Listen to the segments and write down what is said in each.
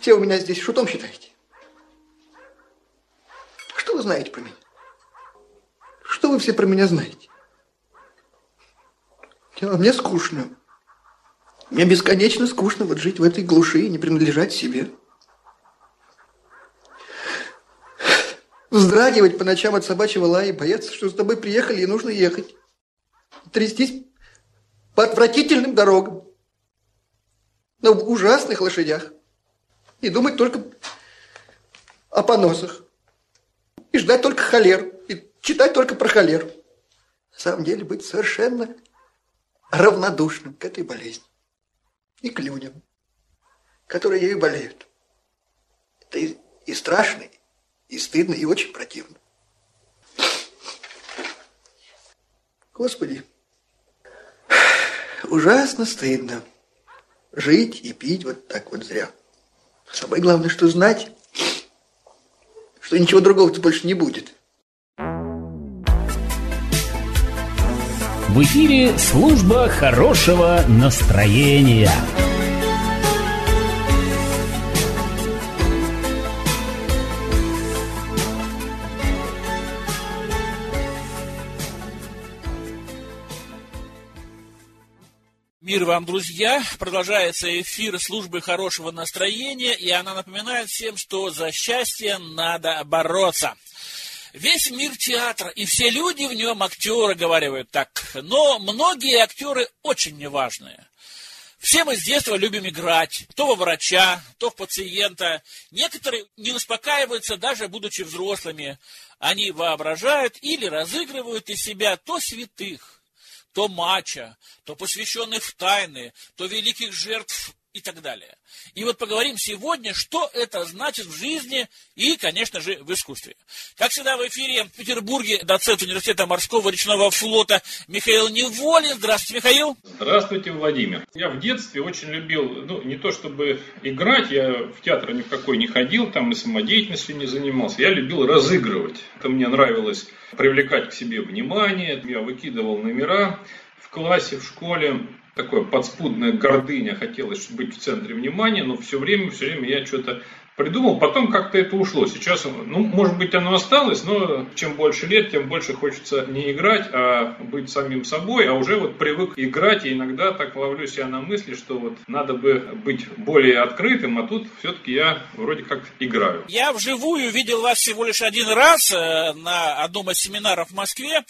все у меня здесь шутом считаете? Что вы знаете про меня? Что вы все про меня знаете? Мне скучно. Мне бесконечно скучно вот жить в этой глуши и не принадлежать себе. Вздрагивать по ночам от собачьего лая и бояться, что с тобой приехали и нужно ехать. Трястись по отвратительным дорогам. На ужасных лошадях. И думать только о поносах. И ждать только холер. И читать только про холеру. На самом деле быть совершенно равнодушным к этой болезни. И к людям, которые ею болеют. Это и страшно, и стыдно, и очень противно. Господи, ужасно стыдно жить и пить вот так вот зря. Самое главное, что знать, что ничего другого-то больше не будет. В эфире служба хорошего настроения. Мир вам, друзья! Продолжается эфир службы хорошего настроения, и она напоминает всем, что за счастье надо бороться. Весь мир театра, и все люди в нем актеры, говорят так. Но многие актеры очень неважные. Все мы с детства любим играть, то во врача, то в пациента. Некоторые не успокаиваются, даже будучи взрослыми. Они воображают или разыгрывают из себя то святых, то мача, то посвященных в тайны, то великих жертв и так далее. И вот поговорим сегодня, что это значит в жизни и, конечно же, в искусстве. Как всегда в эфире в Петербурге доцент университета морского речного флота Михаил Неволин. Здравствуйте, Михаил. Здравствуйте, Владимир. Я в детстве очень любил, ну, не то чтобы играть, я в театр никакой не ходил, там и самодеятельностью не занимался. Я любил разыгрывать. Это мне нравилось привлекать к себе внимание. Я выкидывал номера в классе, в школе такое подспудная гордыня, хотелось быть в центре внимания, но все время, все время я что-то придумал, потом как-то это ушло. Сейчас, ну, может быть, оно осталось, но чем больше лет, тем больше хочется не играть, а быть самим собой, а уже вот привык играть, и иногда так ловлю себя на мысли, что вот надо бы быть более открытым, а тут все-таки я вроде как играю. Я вживую видел вас всего лишь один раз э, на одном из семинаров в Москве,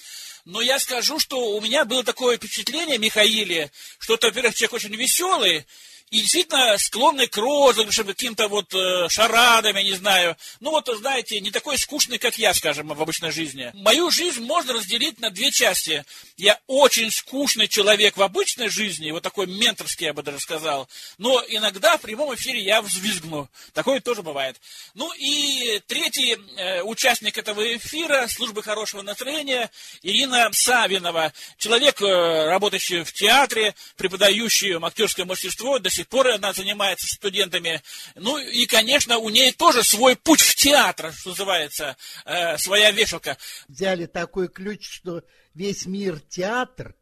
но я скажу, что у меня было такое впечатление, Михаиле, что, во-первых, человек очень веселый, и действительно склонный к розыгрышам, каким-то вот э, шарадам, я не знаю. Ну вот, знаете, не такой скучный, как я, скажем, в обычной жизни. Мою жизнь можно разделить на две части. Я очень скучный человек в обычной жизни, вот такой менторский, я бы даже сказал. Но иногда в прямом эфире я взвизгну. Такое тоже бывает. Ну и третий э, участник этого эфира, службы хорошего настроения, Ирина Савинова. Человек, э, работающий в театре, преподающий актерское мастерство, до сих сих пор она занимается студентами. Ну и, конечно, у нее тоже свой путь в театр, что называется, э, своя вешалка. Взяли такой ключ, что весь мир театр,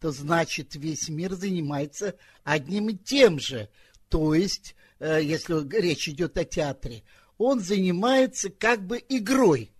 то значит весь мир занимается одним и тем же. То есть, э, если речь идет о театре, он занимается как бы игрой.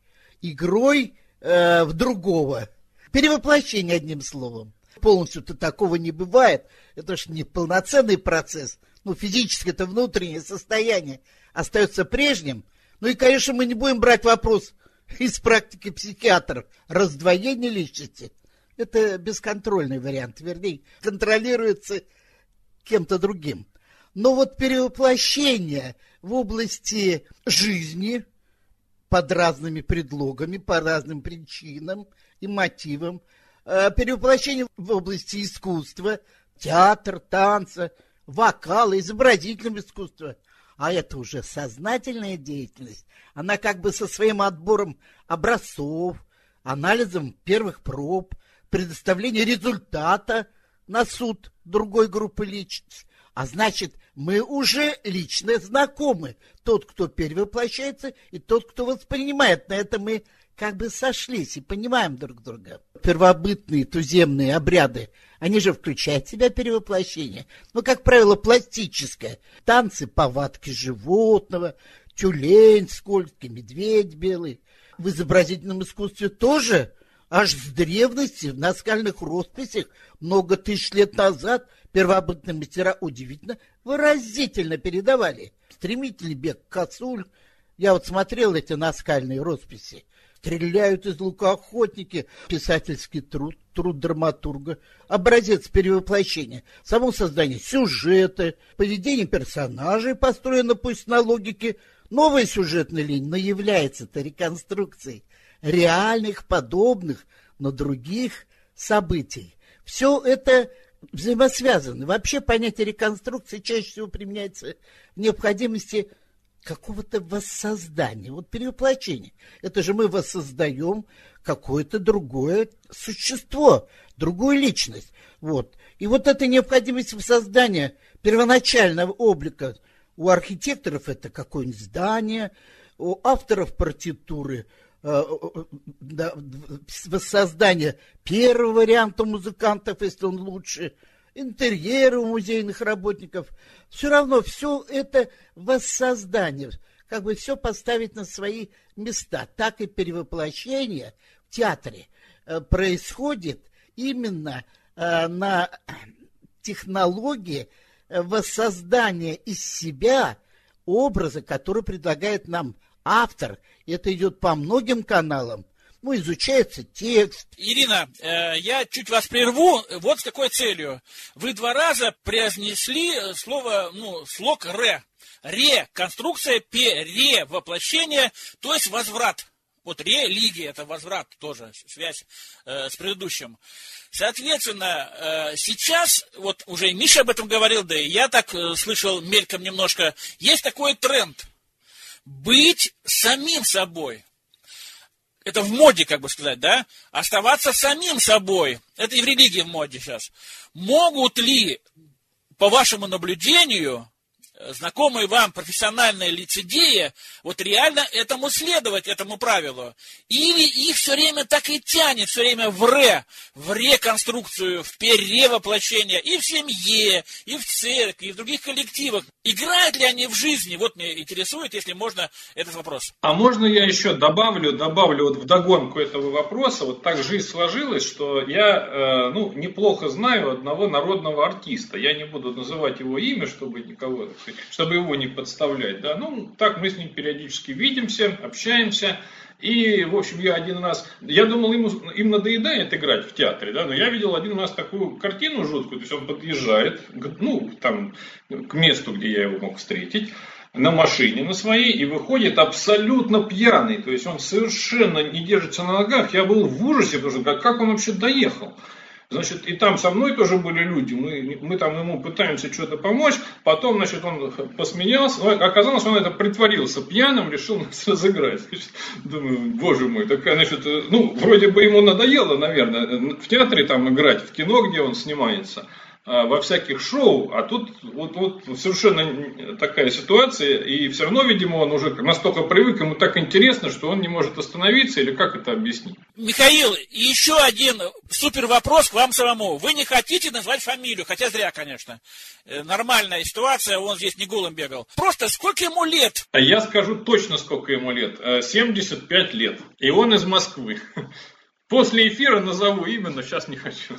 Игрой э, в другого. Перевоплощение, одним словом полностью-то такого не бывает. Это же не полноценный процесс. Ну, физически это внутреннее состояние остается прежним. Ну и, конечно, мы не будем брать вопрос из практики психиатров. Раздвоение личности. Это бесконтрольный вариант, вернее, контролируется кем-то другим. Но вот перевоплощение в области жизни под разными предлогами, по разным причинам и мотивам – Э, перевоплощение в области искусства, театр, танца, вокала, изобразительного искусства. А это уже сознательная деятельность. Она как бы со своим отбором образцов, анализом первых проб, предоставлением результата на суд другой группы личностей. А значит, мы уже лично знакомы. Тот, кто перевоплощается, и тот, кто воспринимает. На это мы как бы сошлись и понимаем друг друга. Первобытные туземные обряды, они же включают в себя перевоплощение. Но, как правило, пластическое. Танцы, повадки животного, тюлень скользкий, медведь белый. В изобразительном искусстве тоже аж с древности в наскальных росписях много тысяч лет назад первобытные мастера удивительно выразительно передавали. Стремительный бег косуль. Я вот смотрел эти наскальные росписи. Стреляют из лука охотники. Писательский труд, труд драматурга. Образец перевоплощения. Само создание сюжета, поведение персонажей построено пусть на логике. Новая сюжетная линия, но является-то реконструкцией реальных, подобных, но других событий. Все это взаимосвязано. Вообще понятие реконструкции чаще всего применяется в необходимости какого-то воссоздания, вот перевоплощения. Это же мы воссоздаем какое-то другое существо, другую личность. Вот. И вот эта необходимость воссоздания первоначального облика у архитекторов это какое-нибудь здание, у авторов партитуры э, да, воссоздание первого варианта музыкантов, если он лучше – интерьеры у музейных работников. Все равно все это воссоздание, как бы все поставить на свои места. Так и перевоплощение в театре э, происходит именно э, на технологии э, воссоздания из себя образа, который предлагает нам автор. Это идет по многим каналам ну, изучается текст. Ирина, э, я чуть вас прерву. Вот с какой целью. Вы два раза произнесли слово, ну, слог «ре». Ре, конструкция, пере, воплощение, то есть возврат. Вот религия, это возврат тоже, связь э, с предыдущим. Соответственно, э, сейчас, вот уже Миша об этом говорил, да и я так э, слышал мельком немножко, есть такой тренд. Быть самим собой это в моде, как бы сказать, да, оставаться самим собой, это и в религии в моде сейчас, могут ли, по вашему наблюдению, знакомые вам профессиональные лицедеи, вот реально этому следовать, этому правилу. Или их все время так и тянет, все время в ре, в реконструкцию, в перевоплощение и в семье, и в церкви, и в других коллективах. Играют ли они в жизни? Вот меня интересует, если можно, этот вопрос. А можно я еще добавлю, добавлю вот в догонку этого вопроса, вот так жизнь сложилась, что я, э, ну, неплохо знаю одного народного артиста. Я не буду называть его имя, чтобы никого, чтобы его не подставлять. Да? Ну, так мы с ним периодически видимся, общаемся. И, в общем, я один раз, я думал, ему, им надоедает играть в театре, да, но я видел один раз такую картину жуткую, то есть он подъезжает, ну, там, к месту, где я его мог встретить, на машине на своей и выходит абсолютно пьяный. То есть он совершенно не держится на ногах. Я был в ужасе, потому что как он вообще доехал? Значит, и там со мной тоже были люди, мы, мы там ему пытаемся что-то помочь, потом, значит, он посмеялся, но оказалось, он это притворился пьяным, решил нас разыграть. Значит, думаю, боже мой, такая, значит, ну, вроде бы ему надоело, наверное, в театре там играть, в кино, где он снимается – во всяких шоу, а тут вот, вот совершенно такая ситуация, и все равно, видимо, он уже настолько привык, ему так интересно, что он не может остановиться, или как это объяснить? Михаил, еще один супер вопрос к вам самому. Вы не хотите назвать фамилию, хотя зря, конечно. Э, нормальная ситуация, он здесь не голым бегал. Просто сколько ему лет? А я скажу точно, сколько ему лет. 75 э, лет. И он из Москвы. После эфира назову именно, сейчас не хочу.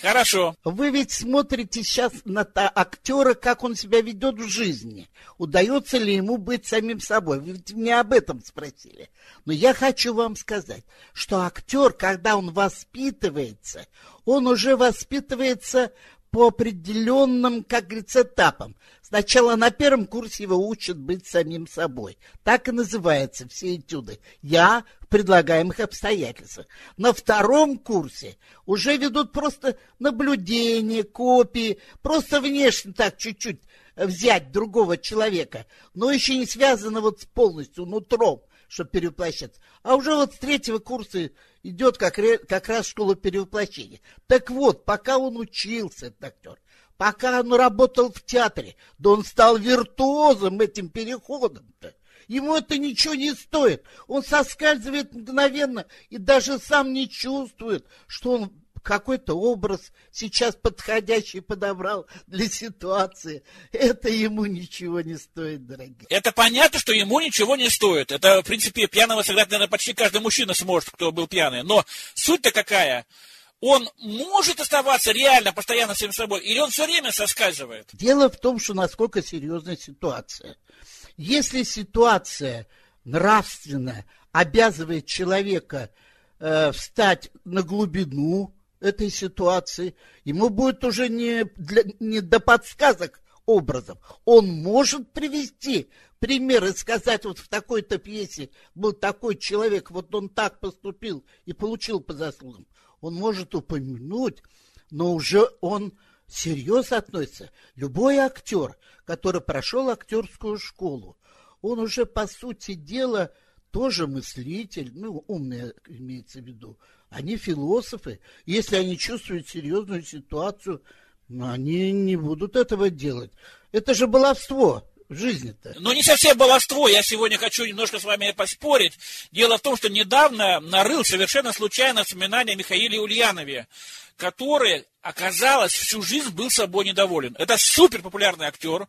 Хорошо. Вы ведь смотрите сейчас на актера, как он себя ведет в жизни. Удается ли ему быть самим собой? Вы ведь меня об этом спросили. Но я хочу вам сказать, что актер, когда он воспитывается, он уже воспитывается по определенным, как говорится, этапам. Сначала на первом курсе его учат быть самим собой. Так и называются все этюды. Я в предлагаемых обстоятельствах. На втором курсе уже ведут просто наблюдения, копии, просто внешне так чуть-чуть взять другого человека, но еще не связано вот с полностью нутром, чтобы перевоплощаться. А уже вот с третьего курса идет как, как раз школа перевоплощения. Так вот, пока он учился, этот актер, пока он работал в театре, да он стал виртуозом этим переходом-то. Ему это ничего не стоит. Он соскальзывает мгновенно и даже сам не чувствует, что он какой-то образ сейчас подходящий подобрал для ситуации. Это ему ничего не стоит, дорогие. Это понятно, что ему ничего не стоит. Это, в принципе, пьяного сыграть, наверное, почти каждый мужчина сможет, кто был пьяный. Но суть-то какая? Он может оставаться реально постоянно всем собой, или он все время соскальзывает? Дело в том, что насколько серьезная ситуация. Если ситуация нравственная обязывает человека э, встать на глубину этой ситуации, ему будет уже не, для, не до подсказок образов. Он может привести пример и сказать, вот в такой-то пьесе был такой человек, вот он так поступил и получил по заслугам. Он может упомянуть, но уже он серьезно относится. Любой актер, который прошел актерскую школу, он уже, по сути дела, тоже мыслитель, ну, умный имеется в виду, они философы. Если они чувствуют серьезную ситуацию, они не будут этого делать. Это же баловство в жизни-то. Ну, не совсем баловство. Я сегодня хочу немножко с вами поспорить. Дело в том, что недавно нарыл совершенно случайно воспоминания о Михаиле Ульянове, который, оказалось, всю жизнь был собой недоволен. Это супер популярный актер.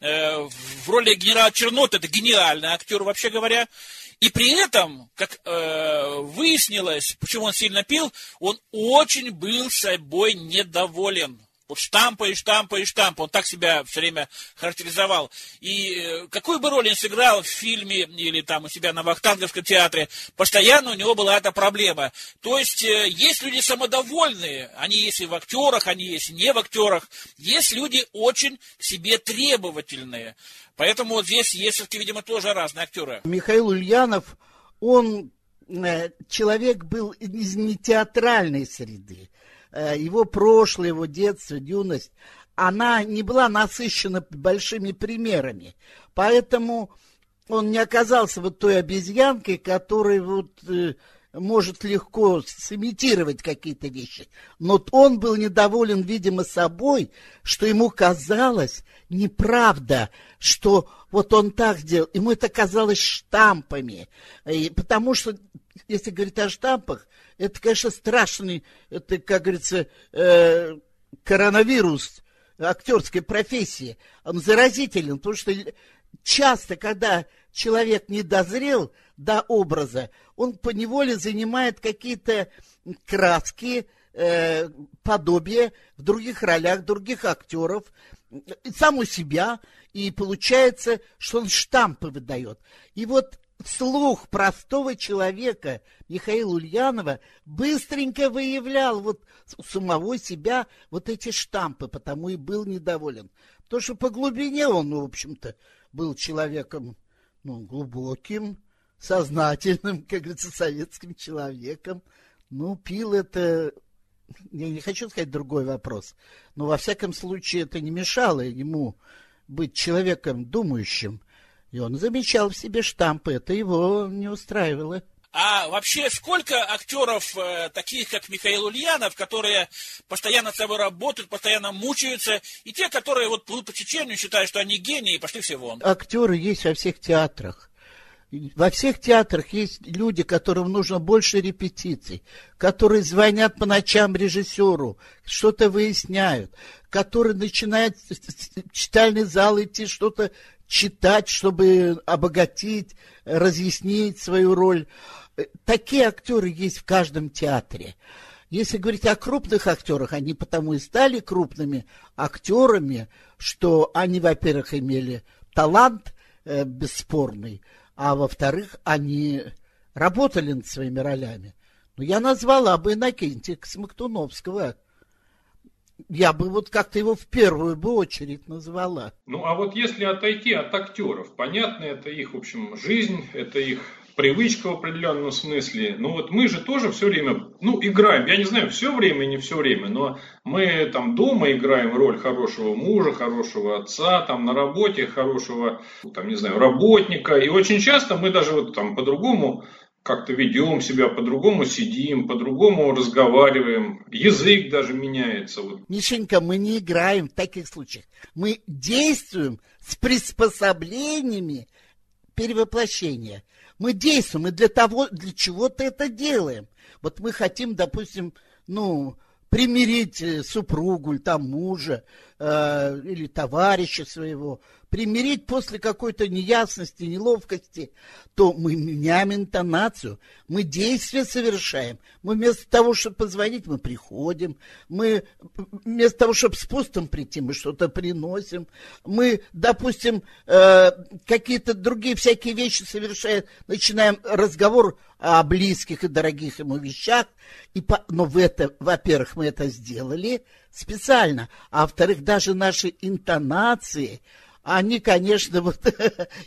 Э, в роли генерала Чернота это гениальный актер, вообще говоря. И при этом, как э, выяснилось, почему он сильно пил, он очень был собой недоволен. Вот штампа и штампа и штампа. Он так себя все время характеризовал. И э, какую бы роль он сыграл в фильме или там у себя на Вахтанговском театре, постоянно у него была эта проблема. То есть э, есть люди самодовольные. Они есть и в актерах, они есть и не в актерах. Есть люди очень себе требовательные. Поэтому вот здесь есть все-таки, видимо, тоже разные актеры. Михаил Ульянов, он э, человек был из не театральной среды. Э, его прошлое, его детство, юность, она не была насыщена большими примерами. Поэтому он не оказался вот той обезьянкой, которая вот э, может легко сымитировать какие-то вещи. Но он был недоволен, видимо, собой, что ему казалось неправда, что вот он так сделал. Ему это казалось штампами. И потому что, если говорить о штампах, это, конечно, страшный, это, как говорится, э, коронавирус актерской профессии. Он заразителен, потому что часто, когда человек не дозрел до образа, он по неволе занимает какие-то краски, э, подобия в других ролях, других актеров, сам у себя, и получается, что он штампы выдает. И вот слух простого человека Михаила Ульянова быстренько выявлял вот у самого себя вот эти штампы, потому и был недоволен. Потому что по глубине он, в общем-то, был человеком ну, глубоким, сознательным, как говорится, советским человеком. Ну, пил это, я не хочу сказать другой вопрос, но во всяком случае это не мешало ему быть человеком думающим, и он замечал в себе штампы, это его не устраивало. А вообще, сколько актеров, э, таких как Михаил Ульянов, которые постоянно с собой работают, постоянно мучаются, и те, которые вот плывут по течению, считают, что они гении, и пошли все вон? Актеры есть во всех театрах. Во всех театрах есть люди, которым нужно больше репетиций, которые звонят по ночам режиссеру, что-то выясняют, которые начинают в читальный зал идти что-то читать, чтобы обогатить, разъяснить свою роль. Такие актеры есть в каждом театре. Если говорить о крупных актерах, они потому и стали крупными актерами, что они, во-первых, имели талант э, бесспорный, а во-вторых, они работали над своими ролями. Но я назвала бы Иннокентия Смоктуновского я бы вот как-то его в первую бы очередь назвала. Ну, а вот если отойти от актеров, понятно, это их, в общем, жизнь, это их привычка в определенном смысле. Ну вот мы же тоже все время, ну, играем. Я не знаю, все время, не все время, но мы там дома играем роль хорошего мужа, хорошего отца, там на работе хорошего, там, не знаю, работника. И очень часто мы даже вот там по-другому как-то ведем себя, по-другому сидим, по-другому разговариваем, язык даже меняется. Вот. Мишенька, мы не играем в таких случаях. Мы действуем с приспособлениями перевоплощение. Мы действуем, мы для того, для чего-то это делаем. Вот мы хотим, допустим, ну, примирить э, супругу, там мужа э, или товарища своего, примирить после какой-то неясности, неловкости, то мы меняем интонацию, мы действия совершаем. Мы вместо того, чтобы позвонить, мы приходим. Мы вместо того, чтобы с пустым прийти, мы что-то приносим. Мы, допустим, э, какие-то другие всякие вещи совершаем, начинаем разговор о близких и дорогих ему вещах. И по... Но в это, во-первых, мы это сделали специально, а во-вторых, даже наши интонации – они, конечно, вот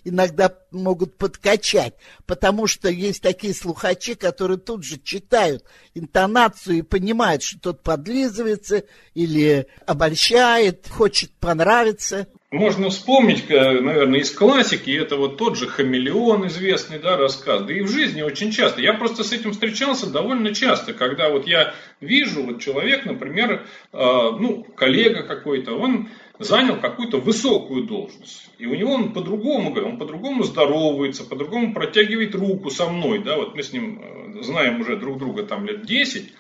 иногда могут подкачать, потому что есть такие слухачи, которые тут же читают интонацию и понимают, что тот подлизывается или обольщает, хочет понравиться. Можно вспомнить, наверное, из классики, это вот тот же «Хамелеон» известный, да, рассказ. Да и в жизни очень часто. Я просто с этим встречался довольно часто, когда вот я вижу, вот человек, например, э, ну, коллега какой-то, он занял какую-то высокую должность. И у него он по-другому, он по-другому здоровается, по-другому протягивает руку со мной. Да, вот мы с ним э, знаем уже друг друга там лет 10.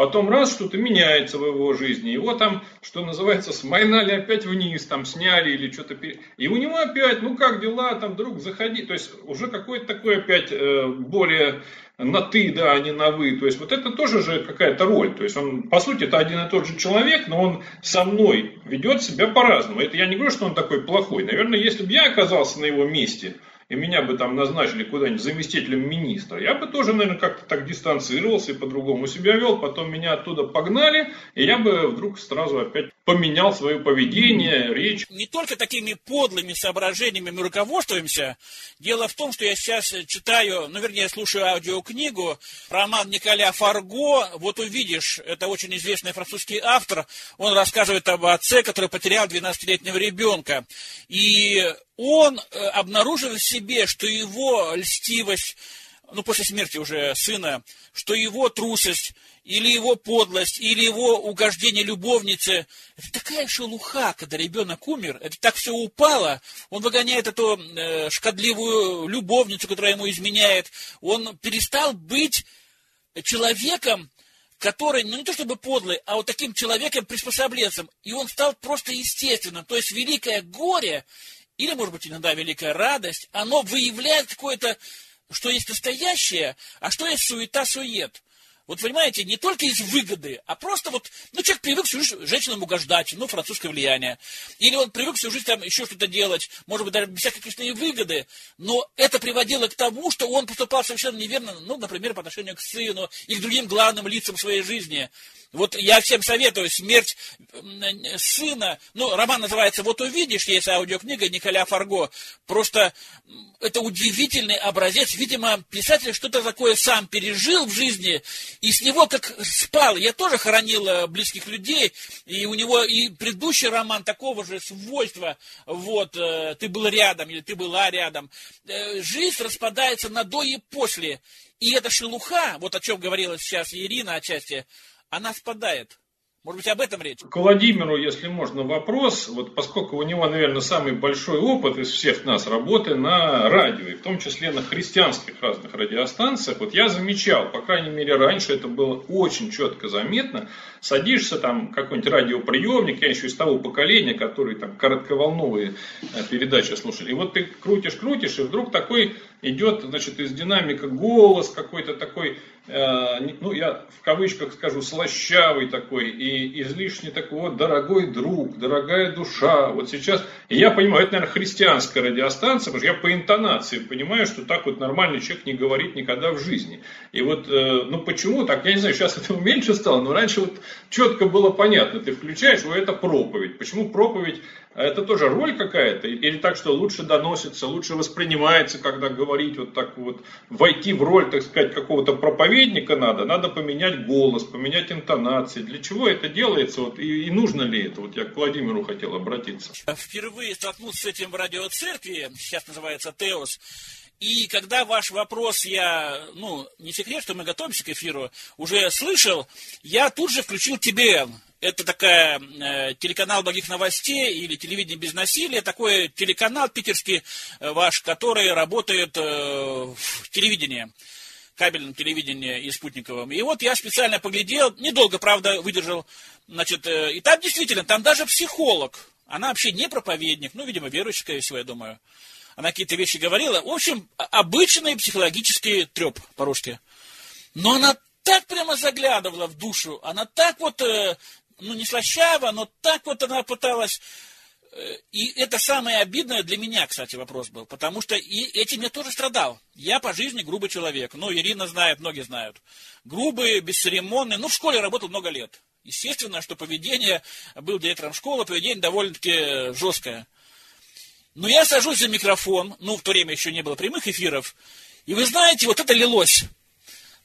Потом раз что-то меняется в его жизни, его там, что называется, смайнали опять вниз, там сняли или что-то. И у него опять, ну как дела, там, друг, заходи. То есть уже какой-то такой опять э, более на ты, да, а не на вы. То есть вот это тоже же какая-то роль. То есть он, по сути, это один и тот же человек, но он со мной ведет себя по-разному. Это я не говорю, что он такой плохой. Наверное, если бы я оказался на его месте, и меня бы там назначили куда-нибудь заместителем министра, я бы тоже, наверное, как-то так дистанцировался и по-другому себя вел, потом меня оттуда погнали, и я бы вдруг сразу опять поменял свое поведение, речь. Не только такими подлыми соображениями мы руководствуемся. Дело в том, что я сейчас читаю, ну, вернее, слушаю аудиокнигу, роман Николя Фарго. Вот увидишь, это очень известный французский автор. Он рассказывает об отце, который потерял 12-летнего ребенка. И он э, обнаружил в себе, что его льстивость, ну, после смерти уже сына, что его трусость, или его подлость, или его угождение любовнице. Это такая шелуха, когда ребенок умер, это так все упало. Он выгоняет эту э, шкодливую любовницу, которая ему изменяет. Он перестал быть человеком, который, ну не то чтобы подлый, а вот таким человеком-приспособленцем. И он стал просто естественным. То есть великое горе или, может быть, иногда великая радость, оно выявляет какое-то, что есть настоящее, а что есть суета-сует. Вот понимаете, не только из выгоды, а просто вот, ну, человек привык всю жизнь женщинам угождать, ну, французское влияние. Или он привык всю жизнь там еще что-то делать, может быть, даже без всякой, и выгоды, но это приводило к тому, что он поступал совершенно неверно, ну, например, по отношению к сыну или к другим главным лицам своей жизни. Вот я всем советую смерть сына. Ну, роман называется «Вот увидишь», есть аудиокнига Николя Фарго. Просто это удивительный образец. Видимо, писатель что-то такое сам пережил в жизни, и с него как спал. Я тоже хоронил э, близких людей, и у него и предыдущий роман такого же свойства. Вот, э, ты был рядом, или ты была рядом. Э, жизнь распадается на до и после. И эта шелуха, вот о чем говорила сейчас Ирина отчасти, она спадает. Может быть, об этом речь? К Владимиру, если можно, вопрос. Вот поскольку у него, наверное, самый большой опыт из всех нас работы на радио, и в том числе на христианских разных радиостанциях, вот я замечал, по крайней мере, раньше это было очень четко заметно, садишься там какой-нибудь радиоприемник, я еще из того поколения, который там коротковолновые э, передачи слушали, и вот ты крутишь, крутишь, и вдруг такой идет, значит, из динамика голос какой-то такой, э, ну, я в кавычках скажу, слащавый такой, и излишне такой, вот, дорогой друг, дорогая душа, вот сейчас, и я понимаю, это, наверное, христианская радиостанция, потому что я по интонации понимаю, что так вот нормальный человек не говорит никогда в жизни. И вот, э, ну, почему так, я не знаю, сейчас этого меньше стало, но раньше вот четко было понятно, ты включаешь, вот это проповедь. Почему проповедь это тоже роль какая-то? Или так, что лучше доносится, лучше воспринимается, когда говорить вот так вот, войти в роль, так сказать, какого-то проповедника надо, надо поменять голос, поменять интонации. Для чего это делается вот, и, и нужно ли это? Вот я к Владимиру хотел обратиться. Впервые столкнулся с этим в радиоцеркви, сейчас называется Теос, и когда ваш вопрос я, ну, не секрет, что мы готовимся к эфиру, уже слышал, я тут же включил ТБН. Это такая э, телеканал благих новостей или телевидение без насилия, такой телеканал питерский э, ваш, который работает э, в телевидении кабельном телевидении и спутниковом. И вот я специально поглядел, недолго, правда, выдержал, значит, э, и там действительно, там даже психолог, она вообще не проповедник, ну, видимо, верующая, скорее всего, я думаю. Она какие-то вещи говорила. В общем, обычный психологический треп по-русски. Но она так прямо заглядывала в душу, она так вот, э, ну, не слащаво, но так вот она пыталась Э, и это самое обидное для меня, кстати, вопрос был, потому что и этим я тоже страдал. Я по жизни грубый человек. Ну, Ирина знает, многие знают. Грубый, бесцеремонный. Ну, в школе работал много лет. Естественно, что поведение, был директором школы, поведение довольно-таки жесткое. Но я сажусь за микрофон, ну, в то время еще не было прямых эфиров, и вы знаете, вот это лилось.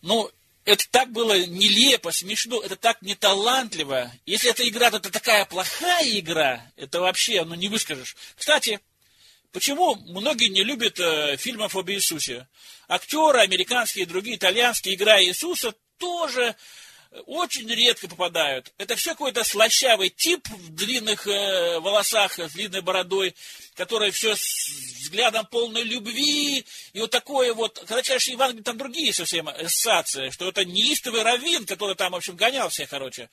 Ну, это так было нелепо, смешно, это так неталантливо. Если эта игра, то это такая плохая игра, это вообще, ну, не выскажешь. Кстати, почему многие не любят э, фильмов об Иисусе? Актеры, американские и другие, итальянские, играя Иисуса, тоже очень редко попадают. Это все какой-то слащавый тип в длинных э, волосах, с длинной бородой, который все с взглядом полной любви, и вот такое вот, когда читаешь Евангелие, там другие совсем ассоциации, что это неистовый раввин, который там, в общем, гонял всех, короче.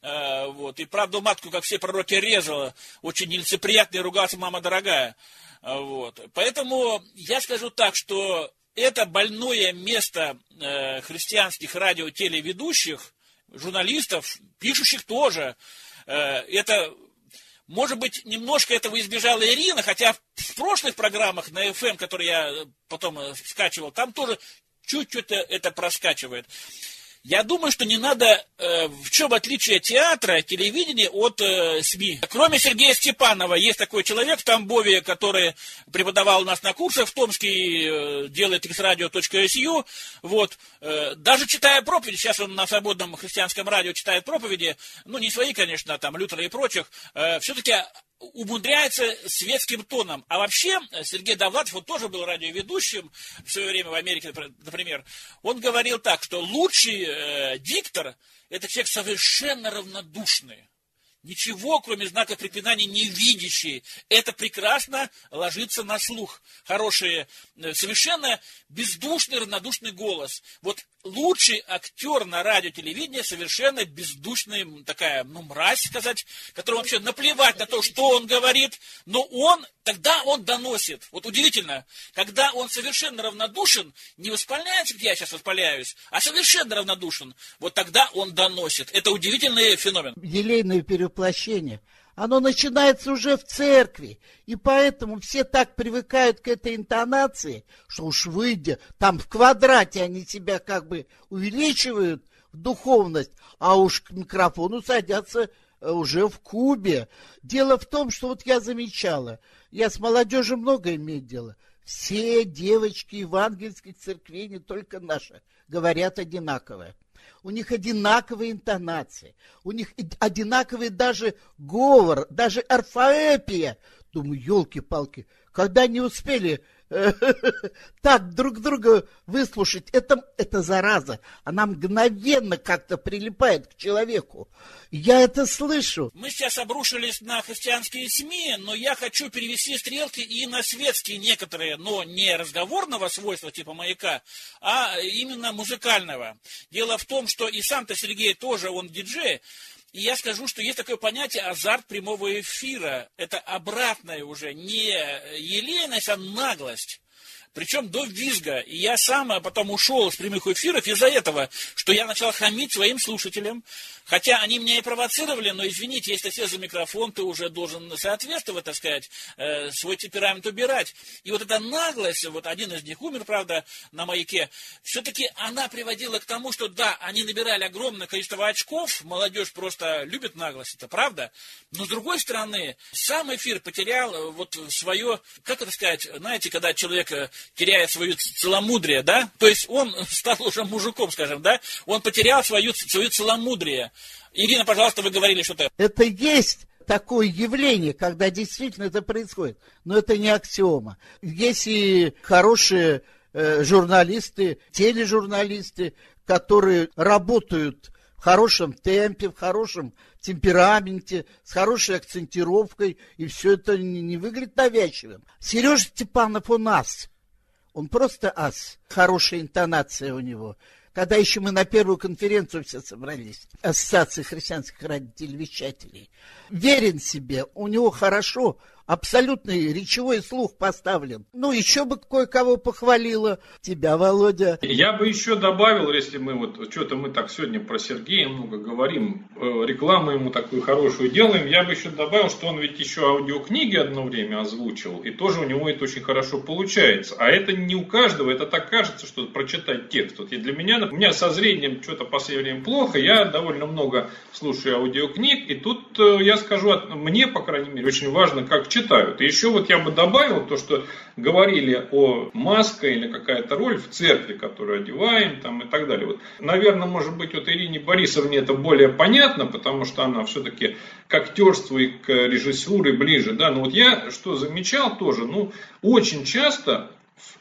Э, вот, и правду матку, как все пророки, резала, очень нелицеприятно и ругался мама дорогая. Э, вот. Поэтому я скажу так, что это больное место э, христианских радио-телеведущих, журналистов, пишущих тоже. Э, это, может быть, немножко этого избежала Ирина, хотя в прошлых программах на FM, которые я потом э, скачивал, там тоже чуть-чуть это проскачивает. Я думаю, что не надо, э, в чем отличие театра, телевидения от э, СМИ. Кроме Сергея Степанова, есть такой человек в Тамбове, который преподавал у нас на курсах в Томске э, делает xradio.su. Вот. Э, даже читая проповеди, сейчас он на свободном христианском радио читает проповеди, ну, не свои, конечно, а там, Лютера и прочих, э, все-таки умудряется светским тоном. А вообще, Сергей Довлатов, он тоже был радиоведущим в свое время в Америке, например, он говорил так, что лучший э, диктор – это человек совершенно равнодушный ничего, кроме знака препинания, не видящие. Это прекрасно ложится на слух. Хороший, э, совершенно бездушный, равнодушный голос. Вот лучший актер на радио, телевидении совершенно бездушный, такая, ну, мразь сказать, которому вообще наплевать на то, что он говорит, но он, тогда он доносит. Вот удивительно, когда он совершенно равнодушен, не воспаляется, где я сейчас воспаляюсь, а совершенно равнодушен, вот тогда он доносит. Это удивительный феномен. Елейное перевоплощение – оно начинается уже в церкви. И поэтому все так привыкают к этой интонации, что уж выйдя, там в квадрате они себя как бы увеличивают в духовность, а уж к микрофону садятся э, уже в кубе. Дело в том, что вот я замечала, я с молодежью много имею дело, все девочки евангельских церквей, не только наши, говорят одинаковое у них одинаковые интонации, у них одинаковый даже говор, даже орфоэпия. Думаю, елки-палки, когда не успели так друг друга выслушать, это, это зараза. Она мгновенно как-то прилипает к человеку. Я это слышу. Мы сейчас обрушились на христианские СМИ, но я хочу перевести стрелки и на светские некоторые, но не разговорного свойства типа маяка, а именно музыкального. Дело в том, что и сам-то Сергей тоже, он диджей, и я скажу, что есть такое понятие азарт прямого эфира. Это обратное уже, не елейность, а наглость. Причем до визга. И я сам а потом ушел с прямых эфиров из-за этого, что я начал хамить своим слушателям, Хотя они меня и провоцировали, но извините, если все за микрофон, ты уже должен соответствовать, так сказать, э, свой темперамент убирать. И вот эта наглость, вот один из них умер, правда, на маяке, все-таки она приводила к тому, что да, они набирали огромное количество очков, молодежь просто любит наглость, это правда, но с другой стороны, сам эфир потерял э, вот свое, как это сказать, знаете, когда человек э, теряет свое целомудрие, да, то есть он стал уже мужиком, скажем, да, он потерял свою, свое целомудрие, Ирина, пожалуйста, вы говорили что-то. Это есть такое явление, когда действительно это происходит. Но это не аксиома. Есть и хорошие э, журналисты, тележурналисты, которые работают в хорошем темпе, в хорошем темпераменте, с хорошей акцентировкой, и все это не, не выглядит навязчивым. Сережа Степанов у нас. Он просто ас. Хорошая интонация у него. Когда еще мы на первую конференцию все собрались, Ассоциации христианских радиотелевещателей, верен себе, у него хорошо, абсолютный речевой слух поставлен. Ну, еще бы кое-кого похвалила. Тебя, Володя. Я бы еще добавил, если мы вот, что-то мы так сегодня про Сергея много говорим, э, рекламу ему такую хорошую делаем, я бы еще добавил, что он ведь еще аудиокниги одно время озвучил, и тоже у него это очень хорошо получается. А это не у каждого, это так кажется, что прочитать текст. Вот и для меня, у меня со зрением что-то последнее время плохо, я довольно много слушаю аудиокниг, и тут э, я скажу, мне, по крайней мере, очень важно, как читать читают. И еще вот я бы добавил то, что говорили о маска или какая-то роль в церкви, которую одеваем там, и так далее. Вот, наверное, может быть, вот Ирине Борисовне это более понятно, потому что она все-таки к актерству и к режиссуре ближе. Да? Но вот я что замечал тоже, ну, очень часто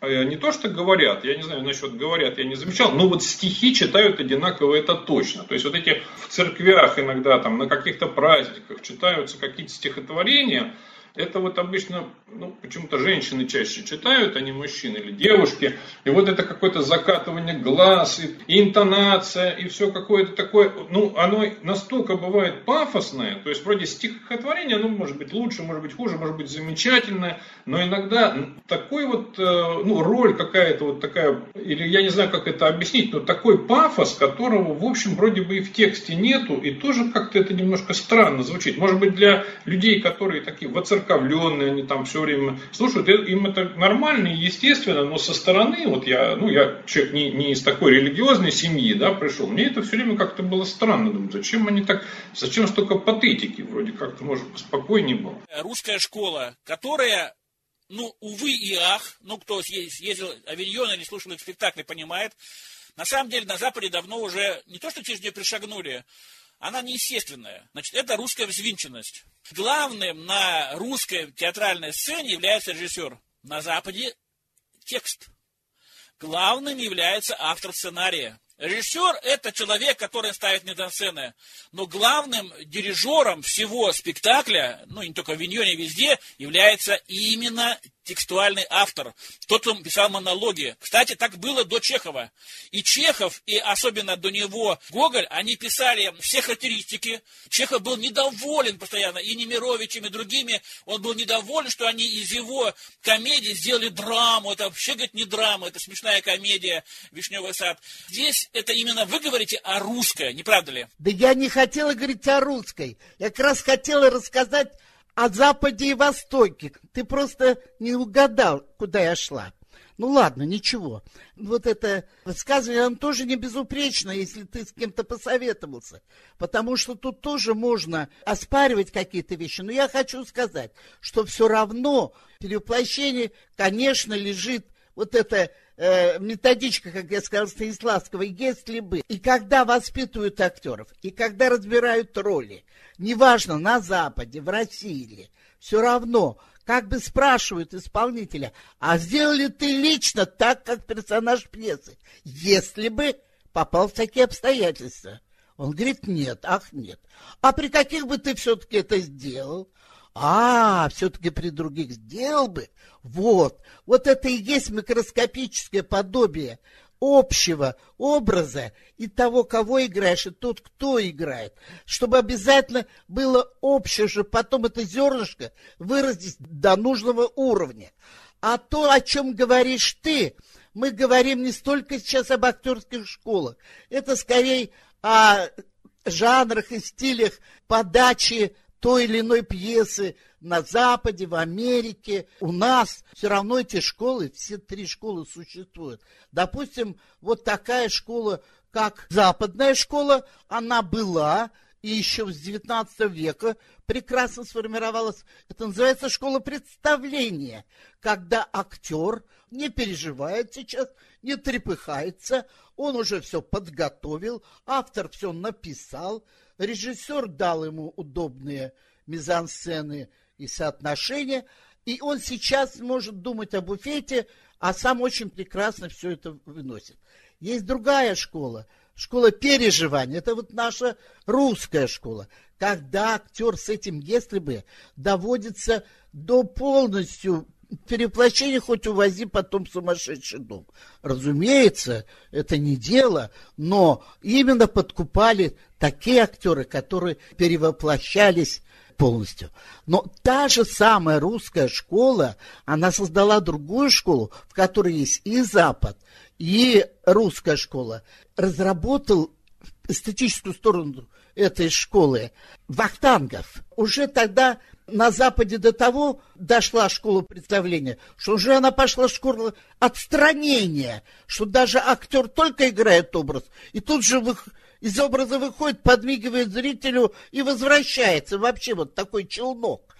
э, не то, что говорят, я не знаю, насчет говорят, я не замечал, но вот стихи читают одинаково, это точно. То есть вот эти в церквях иногда, там, на каких-то праздниках читаются какие-то стихотворения, это вот обычно, ну, почему-то женщины чаще читают, а не мужчины или девушки. И вот это какое-то закатывание глаз, и, интонация, и все какое-то такое, ну, оно настолько бывает пафосное, то есть вроде стихотворение, оно может быть лучше, может быть хуже, может быть замечательное, но иногда такой вот, э, ну, роль какая-то вот такая, или я не знаю, как это объяснить, но такой пафос, которого, в общем, вроде бы и в тексте нету, и тоже как-то это немножко странно звучит. Может быть, для людей, которые такие воцерковленные, воцерковленные, они там все время слушают, им это нормально и естественно, но со стороны, вот я, ну, я человек не, не из такой религиозной семьи, да, пришел, мне это все время как-то было странно, думаю, зачем они так, зачем столько патетики, вроде как-то, может, поспокойнее было. Русская школа, которая ну, увы и ах, ну, кто ездил Авиньон или слушал их спектакли, понимает, на самом деле на Западе давно уже не то, что через нее пришагнули, она неестественная. Значит, это русская взвинченность. Главным на русской театральной сцене является режиссер. На Западе текст. Главным является автор сценария. Режиссер – это человек, который ставит мизансцены. Но главным дирижером всего спектакля, ну не только в Виньоне, везде, является именно текстуальный автор, тот, кто писал монологи. Кстати, так было до Чехова. И Чехов, и особенно до него Гоголь, они писали все характеристики. Чехов был недоволен постоянно и Немировичем, и другими. Он был недоволен, что они из его комедии сделали драму. Это вообще, говорит, не драма, это смешная комедия «Вишневый сад». Здесь это именно вы говорите о русской, не правда ли? Да я не хотела говорить о русской. Я как раз хотела рассказать о Западе и Востоке. Ты просто не угадал, куда я шла. Ну ладно, ничего. Вот это высказывание, оно тоже не безупречно, если ты с кем-то посоветовался. Потому что тут тоже можно оспаривать какие-то вещи. Но я хочу сказать, что все равно перевоплощение, конечно, лежит вот эта э, методичка, как я сказал, Станиславского, если бы. И когда воспитывают актеров, и когда разбирают роли, неважно, на Западе, в России, все равно, как бы спрашивают исполнителя, а сделали ты лично так, как персонаж пьесы, если бы попал в такие обстоятельства? Он говорит, нет, ах, нет. А при каких бы ты все-таки это сделал? А, все-таки при других сделал бы? Вот, вот это и есть микроскопическое подобие общего образа и того, кого играешь, и тот, кто играет. Чтобы обязательно было общее же потом это зернышко выразить до нужного уровня. А то, о чем говоришь ты, мы говорим не столько сейчас об актерских школах. Это скорее о жанрах и стилях подачи той или иной пьесы на Западе, в Америке. У нас все равно эти школы, все три школы существуют. Допустим, вот такая школа, как западная школа, она была, и еще с 19 века прекрасно сформировалась. Это называется школа представления, когда актер не переживает сейчас, не трепыхается, он уже все подготовил, автор все написал, режиссер дал ему удобные мизансцены и соотношения, и он сейчас может думать о буфете, а сам очень прекрасно все это выносит. Есть другая школа, школа переживания. Это вот наша русская школа. Когда актер с этим, если бы, доводится до полностью переплощения, хоть увози потом в сумасшедший дом. Разумеется, это не дело, но именно подкупали такие актеры, которые перевоплощались полностью. Но та же самая русская школа, она создала другую школу, в которой есть и Запад, и русская школа. Разработал эстетическую сторону этой школы Вахтангов. Уже тогда на Западе до того дошла школа представления, что уже она пошла школа отстранения, что даже актер только играет образ, и тут же вы, из образа выходит, подмигивает зрителю и возвращается. Вообще вот такой челнок.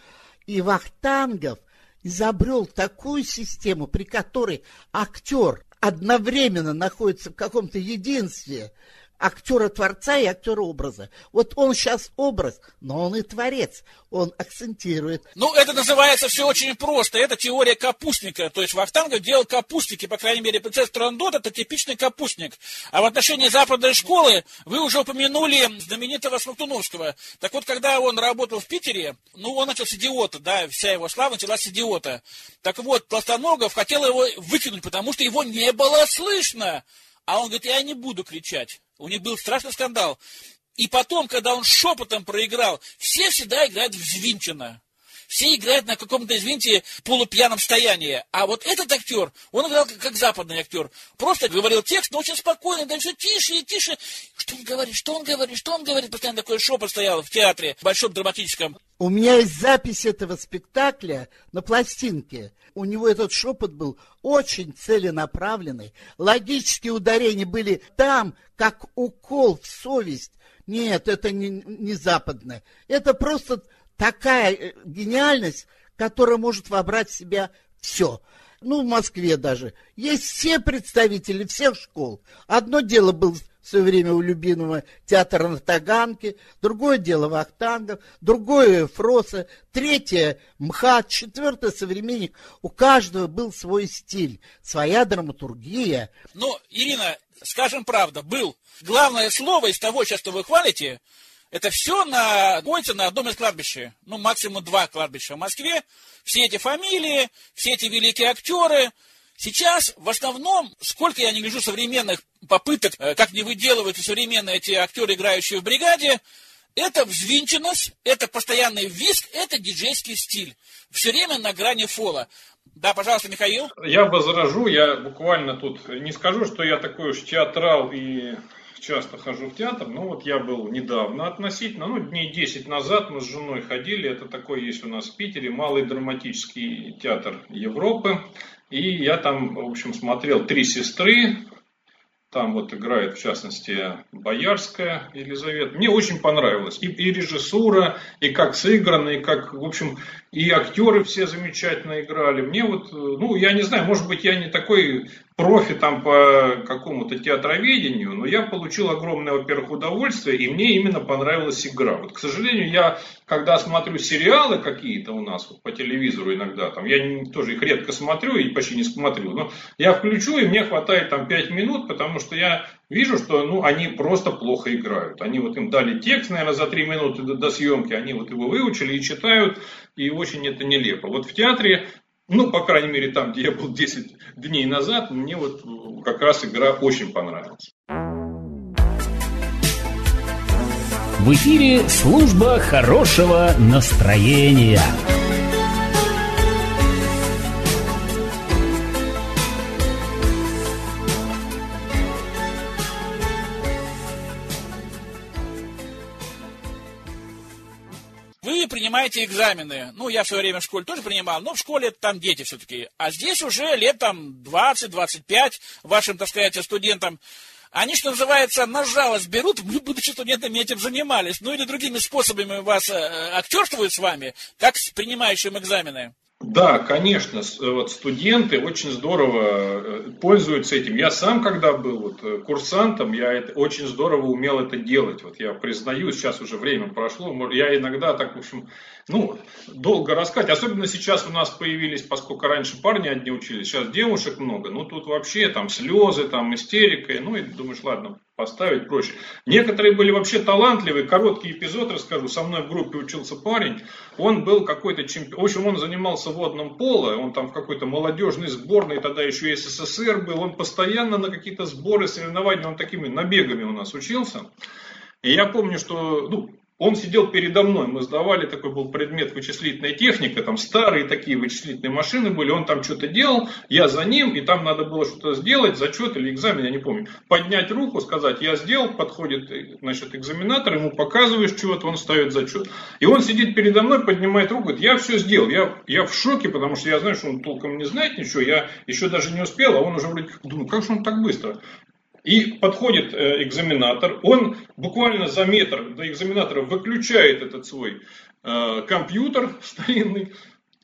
И Вахтангов изобрел такую систему, при которой актер одновременно находится в каком-то единстве актера-творца и актера-образа. Вот он сейчас образ, но он и творец. Он акцентирует. Ну, это называется все очень просто. Это теория капустника. То есть Вахтангов делал капустники. По крайней мере, принцесса Турандот это типичный капустник. А в отношении западной школы вы уже упомянули знаменитого Смоктуновского. Так вот, когда он работал в Питере, ну, он начал с идиота, да, вся его слава началась с идиота. Так вот, Пластоногов хотел его выкинуть, потому что его не было слышно. А он говорит, я не буду кричать. У них был страшный скандал. И потом, когда он шепотом проиграл, все всегда играют взвинченно. Все играют на каком-то, извините, полупьяном состоянии. А вот этот актер, он играл как, как западный актер. Просто говорил текст, но очень спокойно, да все тише и тише. Что он говорит, что он говорит, что он говорит. Постоянно такой шепот стоял в театре, в большом драматическом. У меня есть запись этого спектакля на пластинке. У него этот шепот был очень целенаправленный. Логические ударения были там, как укол в совесть. Нет, это не, не западное. Это просто такая э, гениальность, которая может вобрать в себя все. Ну, в Москве даже. Есть все представители всех школ. Одно дело было в свое время у любимого театра на Таганке, другое дело Вахтангов, другое Фроса, третье МХАТ, четвертое современник. У каждого был свой стиль, своя драматургия. Ну, Ирина, скажем правду, был. Главное слово из того, сейчас, что вы хвалите, это все находится на одном из кладбищ. Ну, максимум два кладбища в Москве. Все эти фамилии, все эти великие актеры. Сейчас в основном, сколько я не гляжу современных попыток, э, как не выделывают современные эти актеры, играющие в бригаде, это взвинченность, это постоянный виск, это диджейский стиль. Все время на грани фола. Да, пожалуйста, Михаил. Я возражу, я буквально тут не скажу, что я такой уж театрал и часто хожу в театр, но вот я был недавно относительно, ну, дней 10 назад мы с женой ходили, это такой есть у нас в Питере, малый драматический театр Европы, и я там, в общем, смотрел «Три сестры», там вот играет, в частности, Боярская Елизавета. Мне очень понравилось. И, и режиссура, и как сыграно, и как, в общем, и актеры все замечательно играли. Мне вот, ну, я не знаю, может быть, я не такой профи там по какому-то театроведению, но я получил огромное, во-первых, удовольствие, и мне именно понравилась игра. Вот, к сожалению, я, когда смотрю сериалы какие-то у нас вот, по телевизору иногда, там, я не, тоже их редко смотрю и почти не смотрю, но я включу, и мне хватает там 5 минут, потому что я вижу, что ну, они просто плохо играют. Они вот им дали текст, наверное, за 3 минуты до, до съемки, они вот его выучили и читают, и очень это нелепо. Вот в театре ну, по крайней мере, там, где я был 10 дней назад, мне вот как раз игра очень понравилась. В эфире служба хорошего настроения. Принимаете экзамены. Ну, я в свое время в школе тоже принимал, но в школе там дети все-таки. А здесь уже лет там 20-25 вашим, так сказать, студентам. Они, что называется, на жалость берут, мы, будучи студентами, этим занимались. Ну, или другими способами вас э, актерствуют с вами, как с принимающим экзамены. Да, конечно, вот студенты очень здорово э, пользуются этим. Я сам, когда был вот э, курсантом, я это, очень здорово умел это делать. Вот я признаю, сейчас уже время прошло, я иногда так, в общем, ну, долго рассказать. Особенно сейчас у нас появились, поскольку раньше парни одни учились, сейчас девушек много. Ну, тут вообще там слезы, там истерика. Ну, и думаешь, ладно, поставить проще. Некоторые были вообще талантливые. Короткий эпизод расскажу. Со мной в группе учился парень. Он был какой-то чемпион. В общем, он занимался водным поло. Он там в какой-то молодежной сборной. Тогда еще и СССР был. Он постоянно на какие-то сборы, соревнования. Он такими набегами у нас учился. И я помню, что ну, он сидел передо мной, мы сдавали, такой был предмет вычислительная техника, там старые такие вычислительные машины были, он там что-то делал, я за ним, и там надо было что-то сделать, зачет или экзамен, я не помню. Поднять руку, сказать, я сделал, подходит значит, экзаменатор, ему показываешь чего-то, он ставит зачет. И он сидит передо мной, поднимает руку, говорит, я все сделал, я, я в шоке, потому что я знаю, что он толком не знает ничего, я еще даже не успел, а он уже вроде думаю, как же он так быстро? И подходит э, экзаменатор, он буквально за метр до экзаменатора выключает этот свой э, компьютер старинный,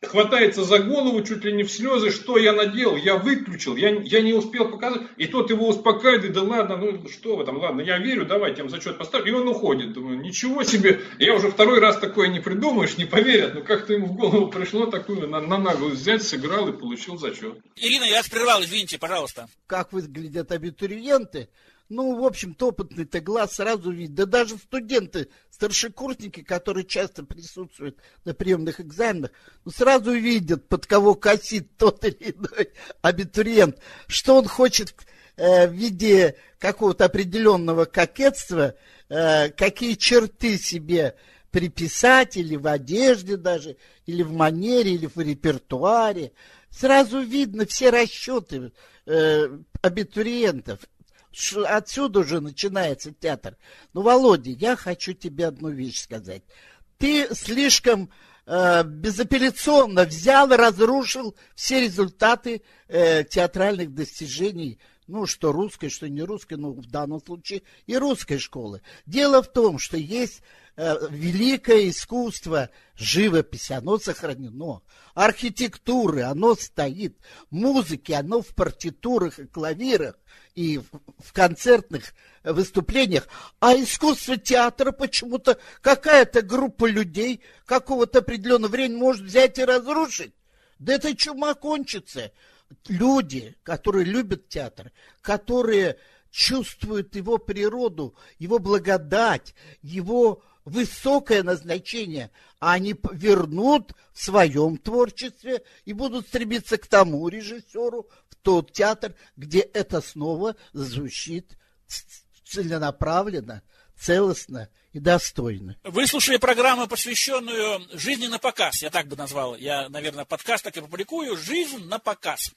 хватается за голову, чуть ли не в слезы, что я наделал, я выключил, я, я не успел показать. И тот его успокаивает, да ладно, ну что вы там, ладно, я верю, давайте им зачет поставлю. И он уходит, думаю, ничего себе, я уже второй раз такое не придумаешь, не поверят, но как-то ему в голову пришло такую на, на наглую взять, сыграл и получил зачет. Ирина, я вас прервал, извините, пожалуйста. Как выглядят абитуриенты? Ну, в общем-то, опытный-то глаз сразу видит. Да даже студенты, старшекурсники, которые часто присутствуют на приемных экзаменах, ну, сразу видят, под кого косит тот или иной абитуриент, что он хочет э, в виде какого-то определенного кокетства, э, какие черты себе приписать, или в одежде даже, или в манере, или в репертуаре. Сразу видно все расчеты э, абитуриентов отсюда уже начинается театр. Ну, Володя, я хочу тебе одну вещь сказать. Ты слишком э, безапелляционно взял и разрушил все результаты э, театральных достижений ну, что русской, что не русской, ну, в данном случае и русской школы. Дело в том, что есть э, великое искусство живописи, оно сохранено, архитектуры, оно стоит, музыки, оно в партитурах и клавирах, и в, в концертных выступлениях, а искусство театра почему-то какая-то группа людей какого-то определенного времени может взять и разрушить. Да это чума кончится люди, которые любят театр, которые чувствуют его природу, его благодать, его высокое назначение, а они вернут в своем творчестве и будут стремиться к тому режиссеру, в тот театр, где это снова звучит целенаправленно, целостно и достойно. Вы слушали программу, посвященную жизни на показ. Я так бы назвал. Я, наверное, подкаст так и публикую. Жизнь на показ.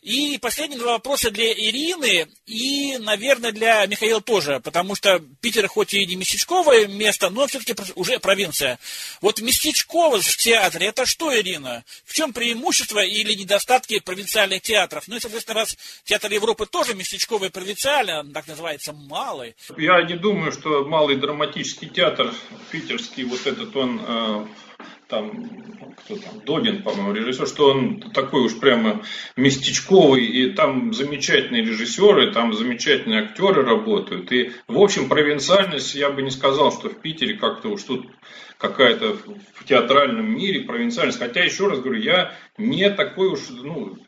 И последние два вопроса для Ирины и, наверное, для Михаила тоже. Потому что Питер хоть и не местечковое место, но все-таки уже провинция. Вот местечково в театре, это что, Ирина? В чем преимущество или недостатки провинциальных театров? Ну и, соответственно, раз театр Европы тоже местечковый провинциальный, так называется, малый. Я не думаю, что малый драматический Академический театр питерский, вот этот он, э, там, кто там, Догин, по-моему, режиссер, что он такой уж прямо местечковый, и там замечательные режиссеры, там замечательные актеры работают. И, в общем, провинциальность, я бы не сказал, что в Питере как-то уж тут какая-то в театральном мире провинциальность. Хотя, еще раз говорю, я не такой уж, ну,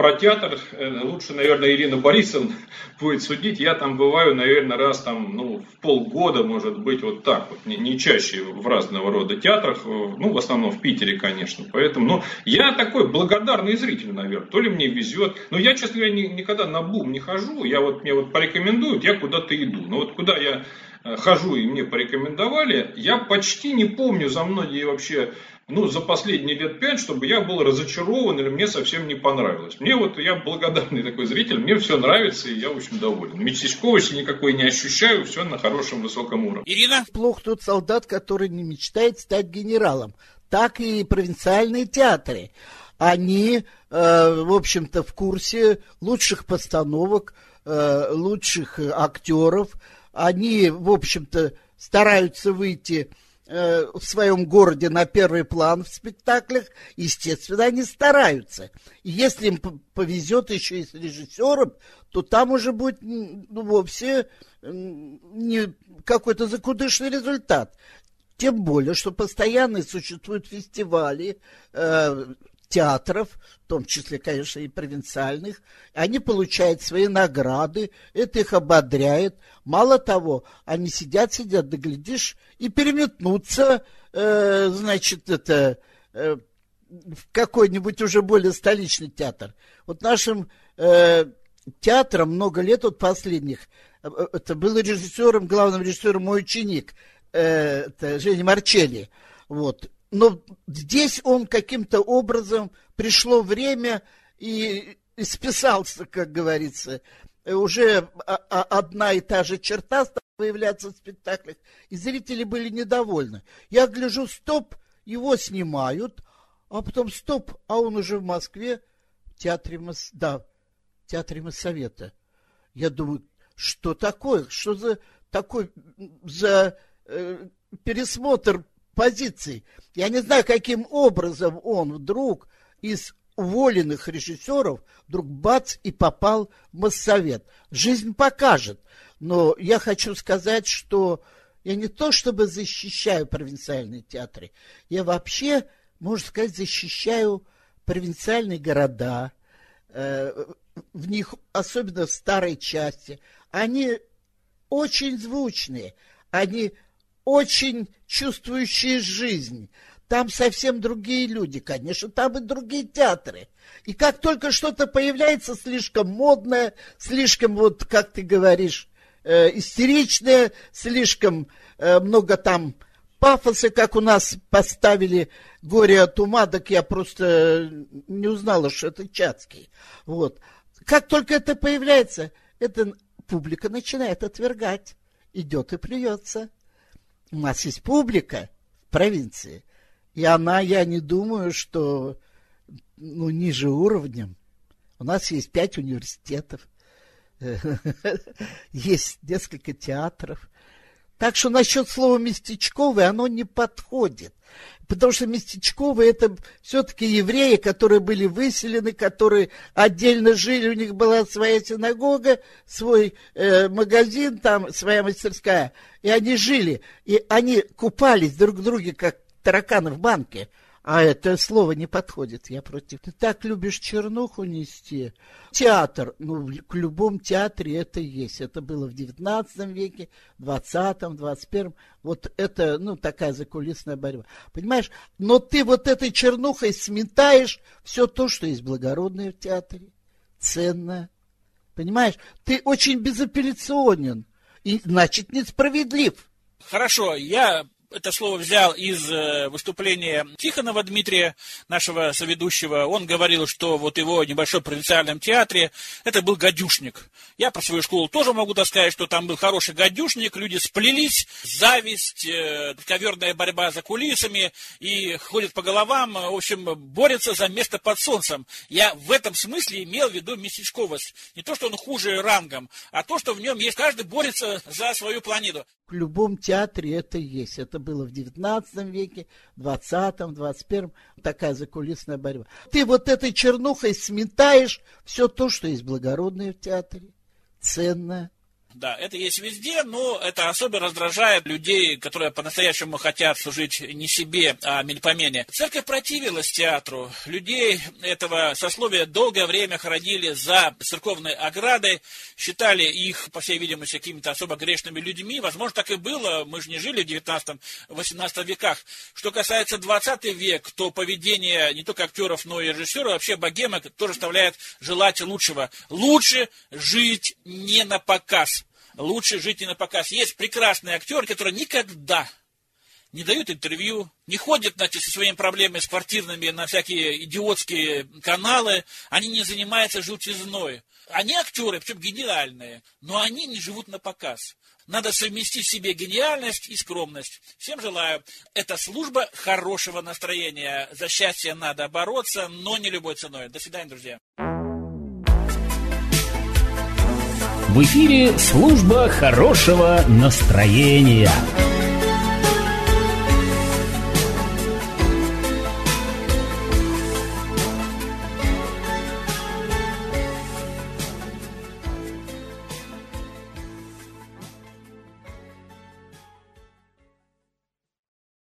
про театр э, лучше, наверное, Ирина Борисовна будет судить. Я там бываю, наверное, раз там, ну, в полгода, может быть, вот так вот, не, не чаще в разного рода театрах, э, ну, в основном в Питере, конечно. Поэтому, ну, я такой благодарный зритель, наверное. То ли мне везет. Но я, честно говоря, ни, никогда на бум не хожу. Я вот, мне вот порекомендуют, я куда-то иду. Но вот куда я э, хожу и мне порекомендовали, я почти не помню за многие вообще ну, за последние лет пять, чтобы я был разочарован или мне совсем не понравилось. Мне вот, я благодарный такой зритель, мне все нравится, и я очень доволен. Местечковости никакой не ощущаю, все на хорошем высоком уровне. Ирина? Плох тот солдат, который не мечтает стать генералом. Так и провинциальные театры. Они, э, в общем-то, в курсе лучших постановок, э, лучших актеров. Они, в общем-то, стараются выйти Э, в своем городе на первый план в спектаклях, естественно, они стараются. И если им повезет еще и с режиссером, то там уже будет ну, вовсе не какой-то закудышный результат. Тем более, что постоянно существуют фестивали э, театров, в том числе, конечно, и провинциальных. Они получают свои награды, это их ободряет. Мало того, они сидят, сидят, да глядишь, и переметнутся, э, значит, это... Э, в какой-нибудь уже более столичный театр. Вот нашим э, театром много лет, вот последних, э, это был режиссером, главным режиссером мой ученик, э, это Женя Марчелли. Вот. Но здесь он каким-то образом пришло время и, и списался, как говорится. Уже одна и та же черта стала появляться в спектаклях, и зрители были недовольны. Я гляжу, стоп, его снимают, а потом стоп, а он уже в Москве, в театре, Мос... да, в театре Моссовета. Я думаю, что такое, что за такой, за э, пересмотр позиций. Я не знаю, каким образом он вдруг из уволенных режиссеров вдруг бац и попал в Моссовет. Жизнь покажет. Но я хочу сказать, что я не то чтобы защищаю провинциальные театры, я вообще можно сказать, защищаю провинциальные города, э, в них, особенно в старой части, они очень звучные, они очень чувствующие жизнь. Там совсем другие люди, конечно, там и другие театры. И как только что-то появляется слишком модное, слишком, вот как ты говоришь, э, истеричное, слишком э, много там пафоса, как у нас поставили горе от ума, так я просто не узнала, что это Чацкий. Вот. Как только это появляется, эта публика начинает отвергать. Идет и плюется. У нас есть публика в провинции, и она, я не думаю, что ну, ниже уровнем. У нас есть пять университетов, есть несколько театров, так что насчет слова местечковый оно не подходит. Потому что местечковые это все-таки евреи, которые были выселены, которые отдельно жили, у них была своя синагога, свой э, магазин, там своя мастерская. И они жили, и они купались друг в друге, как тараканы в банке. А это слово не подходит, я против. Ты так любишь чернуху нести. Театр, ну, к любом театре это есть. Это было в XIX веке, в XX, 21 Вот это, ну, такая закулисная борьба. Понимаешь? Но ты вот этой чернухой сметаешь все то, что есть благородное в театре, ценное. Понимаешь? Ты очень безапелляционен. И, значит, несправедлив. Хорошо, я это слово взял из э, выступления Тихонова Дмитрия, нашего соведущего. Он говорил, что вот его небольшой провинциальном театре это был гадюшник. Я про свою школу тоже могу сказать, что там был хороший гадюшник, люди сплелись, зависть, э, коверная борьба за кулисами и ходят по головам, в общем, борются за место под солнцем. Я в этом смысле имел в виду местечковость. Не то, что он хуже рангом, а то, что в нем есть, каждый борется за свою планету. В любом театре это есть. Это было в XIX веке, в XX, 21 такая закулисная борьба. Ты вот этой чернухой сметаешь все то, что есть благородное в театре, ценное, да, это есть везде, но это особо раздражает людей, которые по-настоящему хотят служить не себе, а мельпомене. Церковь противилась театру. Людей этого сословия долгое время хоронили за церковной оградой, считали их, по всей видимости, какими-то особо грешными людьми. Возможно, так и было. Мы же не жили в 19-18 веках. Что касается 20 век, то поведение не только актеров, но и режиссеров, вообще богема тоже оставляет желать лучшего. Лучше жить не на показ лучше жить не на показ. Есть прекрасные актеры, которые никогда не дают интервью, не ходят значит, со своими проблемами с квартирными на всякие идиотские каналы, они не занимаются желтизной. Они актеры, причем гениальные, но они не живут на показ. Надо совместить в себе гениальность и скромность. Всем желаю. Это служба хорошего настроения. За счастье надо бороться, но не любой ценой. До свидания, друзья. В эфире служба хорошего настроения.